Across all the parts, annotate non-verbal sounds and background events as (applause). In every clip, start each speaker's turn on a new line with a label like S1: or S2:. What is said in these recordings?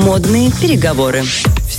S1: Модные переговоры.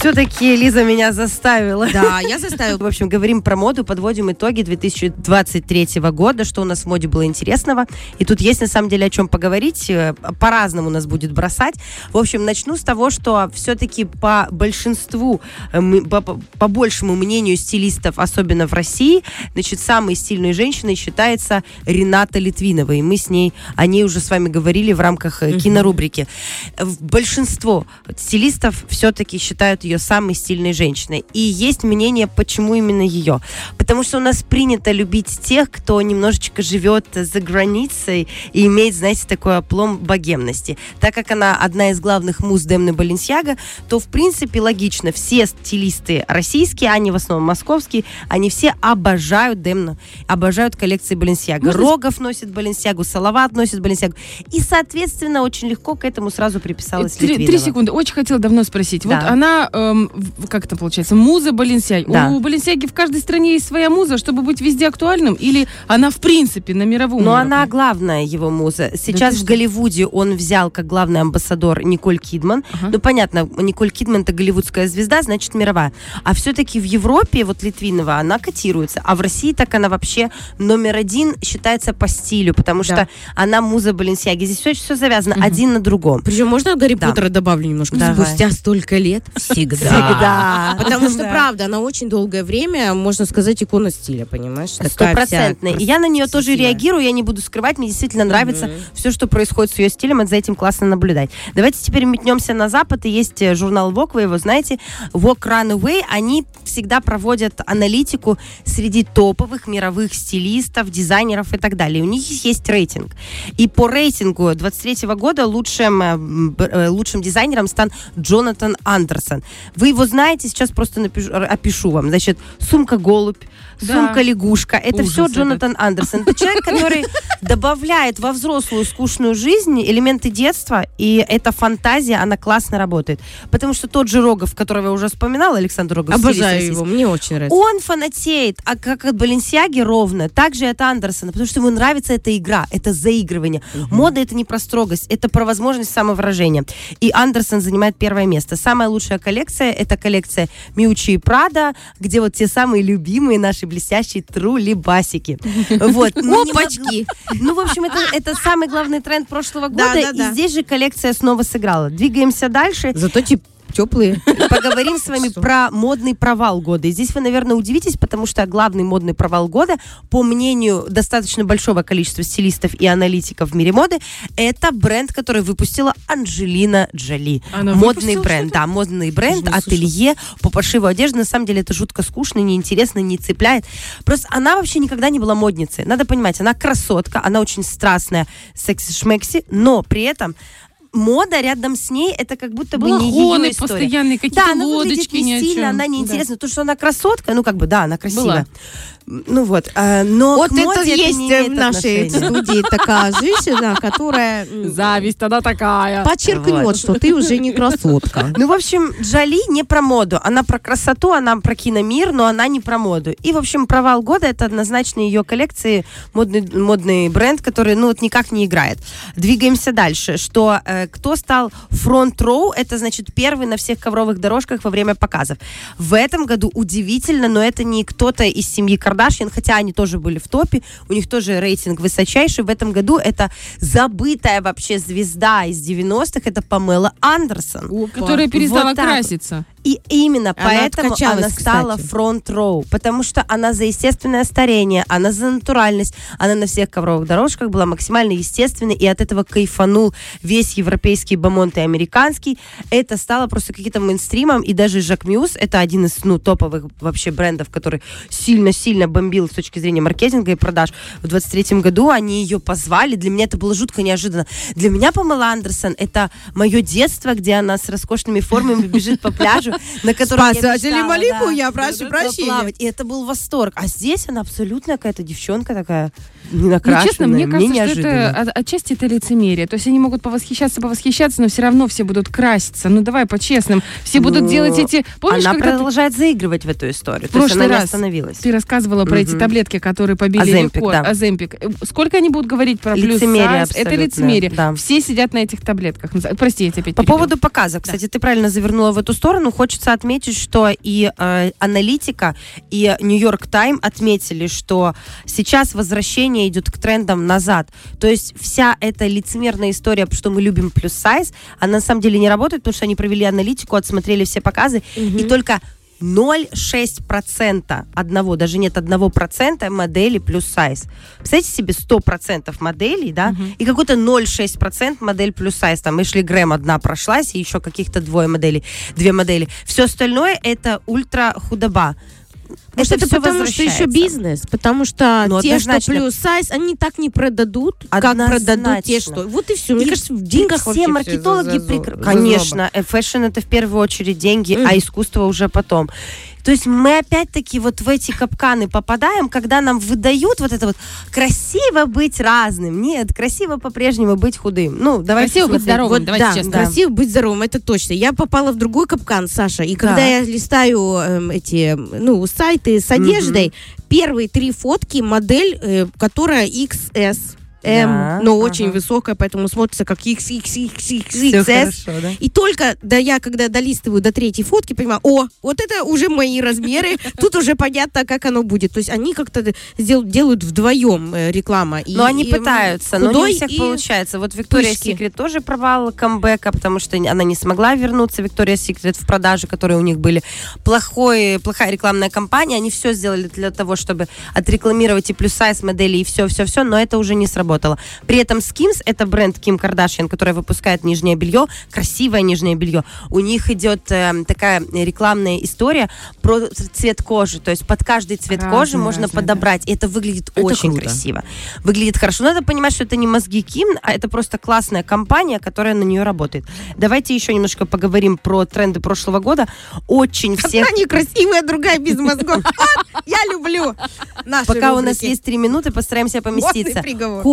S2: Все-таки Лиза меня заставила.
S3: Да, я заставила.
S2: В общем, говорим про моду, подводим итоги 2023 года, что у нас в моде было интересного. И тут есть на самом деле о чем поговорить. Э, По-разному нас будет бросать. В общем, начну с того, что все-таки по большинству, э, по, по- большему мнению стилистов, особенно в России, значит, самой стильной женщиной считается Рената Литвинова. И мы с ней, о ней уже с вами говорили в рамках э, кинорубрики. Большинство стилистов все-таки считают ее самой стильной женщиной. И есть мнение, почему именно ее. Потому что у нас принято любить тех, кто немножечко живет за границей и имеет, знаете, такой оплом богемности. Так как она одна из главных муз Демны Баленсиага, то, в принципе, логично. Все стилисты российские, они в основном московские, они все обожают Демну, обожают коллекции Баленсиага.
S3: Можно-
S2: Рогов носит Баленсиагу, Салават носит Баленсиагу. И, соответственно, очень легко к этому сразу приписалась
S4: Три, три
S2: Литвинова.
S4: секунды. Очень хотела давно спросить. Вот
S2: Да.
S4: она, эм, как это получается, муза Баленсиаги.
S2: Да.
S4: У Баленсиаги в каждой стране есть своя муза, чтобы быть везде актуальным? Или она в принципе на мировом
S2: Но
S4: уровне?
S2: она главная его муза. Сейчас
S4: ты
S2: в
S4: что?
S2: Голливуде он взял как главный амбассадор Николь Кидман.
S4: Ага.
S2: Ну, понятно, Николь Кидман это голливудская звезда, значит, мировая. А все-таки в Европе, вот Литвинова, она котируется. А в России так она вообще номер один считается по стилю, потому
S3: Да.
S2: что она муза Баленсиаги. Здесь все, все завязано один на другом.
S3: Причем можно Гарри
S2: Да.
S3: Поттера добавлю немножко?
S2: Давай.
S3: Спустя столько лет всегда.
S2: Всегда.
S3: Потому что, (laughs)
S2: Да.
S3: правда, она очень долгое время, можно сказать, икона стиля, понимаешь? Такая вся
S2: Стопроцентно. И я на нее тоже реагирую, я не буду скрывать, мне действительно нравится все, что происходит с ее стилем, это за этим классно наблюдать. Давайте теперь метнемся на запад, и есть э, журнал Vogue, вы его знаете, Vogue Runaway, они всегда проводят аналитику среди топовых мировых стилистов, дизайнеров и так далее. У них есть рейтинг. И по рейтингу 23 года лучшим, э, э, лучшим дизайнером стан Джонатан Андерсон. Вы его знаете, сейчас просто напишу, опишу вам. Значит, сумка голубь,
S4: Да.
S2: сумка лягушка. Это
S4: Ужас
S2: все
S4: этот.
S2: Джонатан Андерсон. Это человек, который (laughs) добавляет во взрослую скучную жизнь элементы детства, и эта фантазия, она классно работает. Потому что тот же Рогов, которого я уже вспоминала, Александр Рогов,
S3: Обожаю его, мне очень нравится.
S2: он фанатеет, а как от Баленсиаги ровно, так же и от Андерсона, потому что ему нравится эта игра, это заигрывание. Мода это не про строгость, это про возможность самовыражения. И Андерсон занимает первое место. Самая лучшая коллекция это коллекция Миучи и Прада, где вот те самые любимые наши блестящие трулибасики. (laughs) Вот. Ну,
S3: Опачки!
S2: Ну, в общем, это, это самый главный тренд прошлого
S3: Да,
S2: года,
S3: да, да.
S2: и здесь же коллекция снова сыграла. Двигаемся дальше.
S3: Зато теп- теплые. (laughs)
S2: Поговорим с вами про модный провал года. И здесь вы, наверное, удивитесь, потому что главный модный провал года, по мнению достаточно большого количества стилистов и аналитиков в мире моды, это бренд, который выпустила Анджелина Джоли.
S4: Она
S2: модный бренд, да, модный бренд,
S3: не
S2: ателье по пошиву одежды. На самом деле это жутко скучно, неинтересно, не цепляет. Просто она вообще никогда не была модницей. Надо понимать, она красотка, она очень страстная, секси-шмекси, но при этом мода рядом с ней это как будто бы не
S4: Балахоны
S2: ее история.
S4: постоянные, какие-то
S2: Да, она выглядит
S4: лодочки
S2: не стильно, она
S4: Да.
S2: неинтересна. То, что она красотка, ну как бы, да, она красивая.
S4: Была.
S2: Ну вот, а, но
S3: Вот это есть э,
S2: имеет
S3: в нашей
S2: отношения.
S3: студии такая женщина, которая
S4: Зависть она такая.
S3: подчеркнет,
S2: Вот.
S3: что ты уже не красотка.
S2: Ну, в общем, Джоли не про моду. Она про красоту, она про киномир, но она не про моду. И, в общем, провал года это однозначно ее коллекции, модный, модный бренд, который, ну, вот никак не играет. Двигаемся дальше. Что э, кто стал фронт-роу, это значит первый на всех ковровых дорожках во время показов. В этом году удивительно, но это не кто-то из семьи Кардашьян, хотя они тоже были в топе, у них тоже рейтинг высочайший. В этом году это забытая вообще звезда из 90-х, это Памела Андерсон.
S4: Которая перестала
S2: вот.
S4: краситься.
S2: И именно
S3: Она
S2: поэтому она стала фронт-роу, потому что она за естественное старение, она за натуральность, она на всех ковровых дорожках была максимально естественной, и от этого кайфанул весь европейский бомонд и американский. Это стало просто каким-то мейнстримом, и даже Жак Мьюз, это один из ну, топовых вообще брендов, который сильно-сильно бомбил с точки зрения маркетинга и продаж. В 23 году они ее позвали, для меня это было жутко неожиданно. Для меня Памела Андерсон это мое детство, где она с роскошными формами бежит по пляжу, пляжу, (laughs) на котором я
S3: Спасатели Малибу, я прошу прощения.
S2: И это был восторг. А здесь она абсолютно какая-то девчонка такая,
S4: Ну,
S2: ненакрашенная.
S4: честно, мне кажется, что это от- отчасти это лицемерие. То есть они могут повосхищаться, повосхищаться, но все равно все будут краситься. Ну давай по-честному. Все будут
S2: Ну,
S4: делать эти... Помнишь,
S2: она продолжает заигрывать в эту историю.
S4: В прошлый
S2: не
S4: раз
S2: остановилась.
S4: ты рассказывала про эти таблетки, которые побили.
S2: Оземпик.
S4: Э, Сколько они будут говорить про плюс
S2: Лицемерие
S4: сайз? Это лицемерие. Все сидят на этих таблетках. Ну, Прости, я тебя
S2: По поводу показов, кстати, ты правильно завернула в эту сторону. Хочется отметить, что и э, аналитика, и Нью-Йорк Тайм отметили, что сейчас возвращение идет к трендам назад. То есть вся эта лицемерная история, что мы любим плюс сайз, она на самом деле не работает, потому что они провели аналитику, отсмотрели все показы, и только 0,6% одного, даже нет одного процента моделей плюс сайз. Представляете себе 100% моделей, да, и какой-то 0,6% модель плюс сайз. Там Эшли Грэм одна прошлась, и еще каких-то двое моделей, две модели. Все остальное это ультра худоба.
S3: Может, это
S2: всё
S3: потому, что еще бизнес, потому что
S2: Ну,
S3: те, что
S2: однозначно.
S3: plus size, они так не продадут, как
S2: Однозначно.
S3: продадут те, что... Вот и все. Мне
S2: И-
S3: кажется, в деньгах
S2: все маркетологи
S3: за- за- за-
S2: Конечно, э, fashion это в первую очередь деньги, а
S3: Мгм.
S2: искусство уже потом. То есть мы опять-таки вот в эти капканы попадаем, когда нам выдают вот это вот красиво быть разным. Нет, красиво по-прежнему быть худым. Ну, давайте
S4: Красиво быть здоровым.
S3: Вот
S4: давайте
S3: да,
S4: честно.
S3: красиво быть здоровым, это точно. Я попала в другой капкан, Саша, и когда
S2: Да.
S3: я листаю эм, эти, ну, сайты с одеждой, первые три фотки модель, э, которая XS. М,
S2: Да,
S3: но
S2: ага.
S3: очень высокая, поэтому смотрится как
S2: Всё
S3: XXXXS.
S2: хорошо, да?
S3: И только, да, я когда долистываю до третьей фотки, понимаю, о, вот это уже мои размеры, (laughs) тут уже понятно, как оно будет. То есть они как-то дел- делают вдвоем э, реклама.
S2: Но они пытаются, но не у всех получается. Вот Виктория. Секрет тоже провал камбэка, потому что она не смогла вернуться. Виктория Секрет в продаже, которые у них были. Плохой, плохая рекламная кампания. Они все сделали для того, чтобы отрекламировать и плюс-сайз модели, и все-все-все, но это уже не сработало. При этом Skims, это бренд Ким Кардашьян, который выпускает нижнее белье, красивое нижнее белье. У них идет э, такая рекламная история про цвет кожи. То есть под каждый цвет
S4: Разные,
S2: кожи можно
S4: разные, да.
S2: подобрать. И это выглядит
S3: Это
S2: очень
S3: круто.
S2: красиво. Выглядит хорошо. Надо понимать, что это не мозги Ким, а это просто классная компания, которая на нее работает. Давайте еще немножко поговорим про тренды прошлого года. Очень всех...
S3: Одна некрасивая, другая без (laughs) мозгов. (laughs) Я люблю
S2: Пока у нас есть три минуты, постараемся поместиться.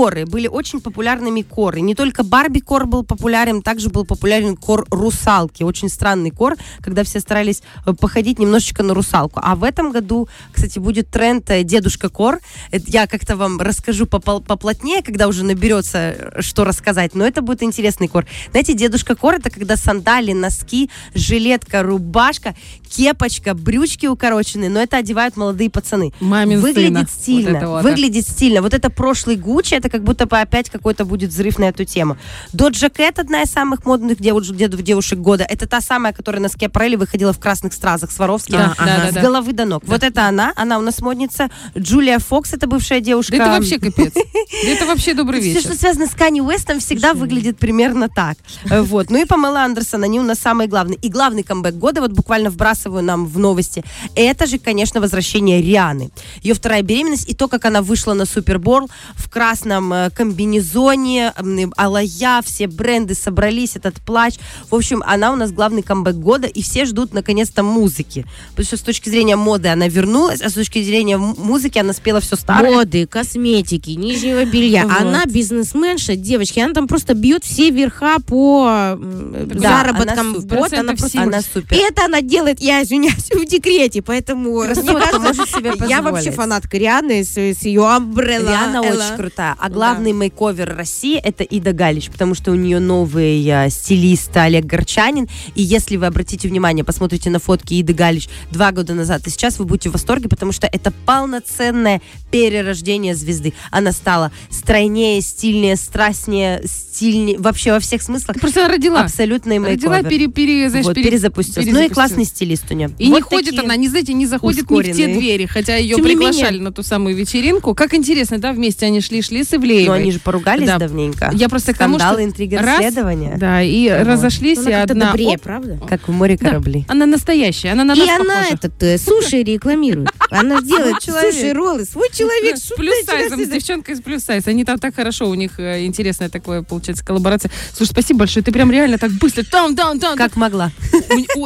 S2: Коры. Были очень популярными коры. Не только Барби кор был популярен, также был популярен кор русалки. Очень странный кор, когда все старались э, походить немножечко на русалку. А в этом году, кстати, будет тренд э, Дедушка Кор. Это я как-то вам расскажу поплотнее, когда уже наберется, э, что рассказать. Но это будет интересный кор. Знаете, Дедушка Кор это когда сандали, носки, жилетка, рубашка, кепочка, брючки укороченные, но это одевают молодые пацаны.
S4: Мамин
S2: Выглядит
S4: сына.
S2: стильно.
S4: Вот вот.
S2: Выглядит стильно. Вот это прошлый Гуччи, это как будто бы опять какой-то будет взрыв на эту тему. Доджа Кэт, одна из самых модных девушек, дев- девушек года. Это та самая, которая на Скиапарелли выходила в красных стразах с Воровским.
S4: Да,
S3: Ага.
S4: да, да,
S2: С
S4: да.
S2: головы до ног. Вот это она. Она у нас модница. Джулия Фокс, это бывшая девушка.
S4: Да это вообще капец. Да это вообще добрый
S2: Все,
S4: вечер.
S2: что связано с Канни Уэстом, всегда выглядит примерно так. Э, Вот. Ну и Памела Андерсон, они у нас самые главные. И главный камбэк года, вот буквально вбрасываю нам в новости, это же, конечно, возвращение Рианы. Ее вторая беременность и то, как она вышла на Супербол в красном э, комбинезоне, алая, все бренды собрались, этот плач. В общем, она у нас главный камбэк года, и все ждут, наконец-то, музыки. Потому что с точки зрения моды она вернулась, а с точки зрения музыки она спела все старое.
S3: Моды, косметики, нижнего белья.
S2: Вот.
S3: Она бизнесменша, девочки, она там просто бьет все верха по
S2: Да,
S3: заработкам
S2: она
S3: в год. Она просто...
S2: Она супер.
S3: И это она делает, я извиняюсь, (laughs) в декрете, поэтому
S2: может себе
S3: я вообще фанатка Рианы с, с ее Umbrella.
S2: Риана
S3: Элла.
S2: очень крутая. А главный мейковер России это Ида Галич, потому что у нее новый э, стилист Олег Горчанин. И если вы обратите внимание, посмотрите на фотки Иды Галич два года назад, и сейчас вы будете в восторге, потому что это полноценное перерождение звезды. Она стала стройнее, стильнее, страстнее, стильнее, вообще во всех смыслах.
S4: Просто родила.
S2: Абсолютный
S4: Родила,
S2: мейковер.
S4: пере, пере, знаешь,
S2: Вот,
S4: пере-
S2: перезапустилась. Ну и
S4: перезапустилась.
S2: классный стилист. Листуня.
S4: И
S2: Вот
S4: не ходит она, не знаете, не заходит не в те
S2: ускоренные.
S4: двери, хотя ее
S3: Тем
S4: приглашали
S3: менее-
S4: на ту самую вечеринку. Как интересно, да, вместе они шли-шли с Ивлеевой.
S2: Но они же поругались
S4: Да.
S2: давненько.
S4: Я просто к тому, что
S2: интрига,
S4: раз,
S2: расследования.
S4: Да, и
S2: Вот.
S4: разошлись,
S3: Она
S4: и одна...
S3: добрее,
S4: оп,
S3: правда?
S2: Как в море
S4: Да.
S2: корабли.
S4: Она настоящая, она на
S3: И
S4: нас
S3: она
S4: похожа.
S3: этот э, суши рекламирует. Она (laughs) делает
S2: человек.
S3: суши-роллы. Свой человек.
S4: С
S3: что
S4: плюс
S3: ты
S4: сайзом, с девчонкой с плюс сайз. Они там так хорошо, у них э, интересная такое, получается, коллаборация. Слушай, спасибо большое, ты прям реально так быстро, там, там, там.
S2: Как могла.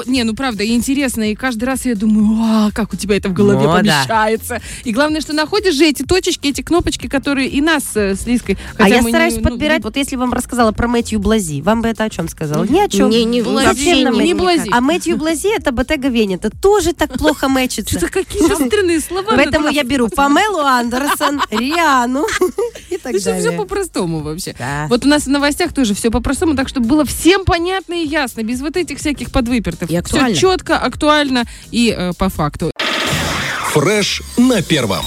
S4: Не, ну правда, и интересно, и каждый раз я думаю, а, как у тебя это в голове
S2: Ну, да.
S4: помещается. И главное, что находишь же эти точечки, эти кнопочки, которые и нас э, с Лизкой.
S2: А я стараюсь
S4: ну,
S2: подбирать, вот если вам рассказала про Мэтью Блази, вам бы это о чем сказала? Ни о чем.
S3: Не, не,
S4: Блази,
S3: не-
S4: Блази.
S2: А Мэтью Блази это Ботега Венета. Тоже так плохо мэчится.
S4: Что-то какие-то странные слова.
S2: Поэтому я беру Памелу Андерсон, Риану так
S4: все, все
S2: далее.
S4: по-простому вообще.
S2: Да.
S4: Вот у нас в новостях тоже все по-простому, так чтобы было всем понятно и ясно, без вот этих всяких подвыпертов.
S3: И актуально.
S4: Все четко, актуально и э, по факту.
S1: Фреш на первом.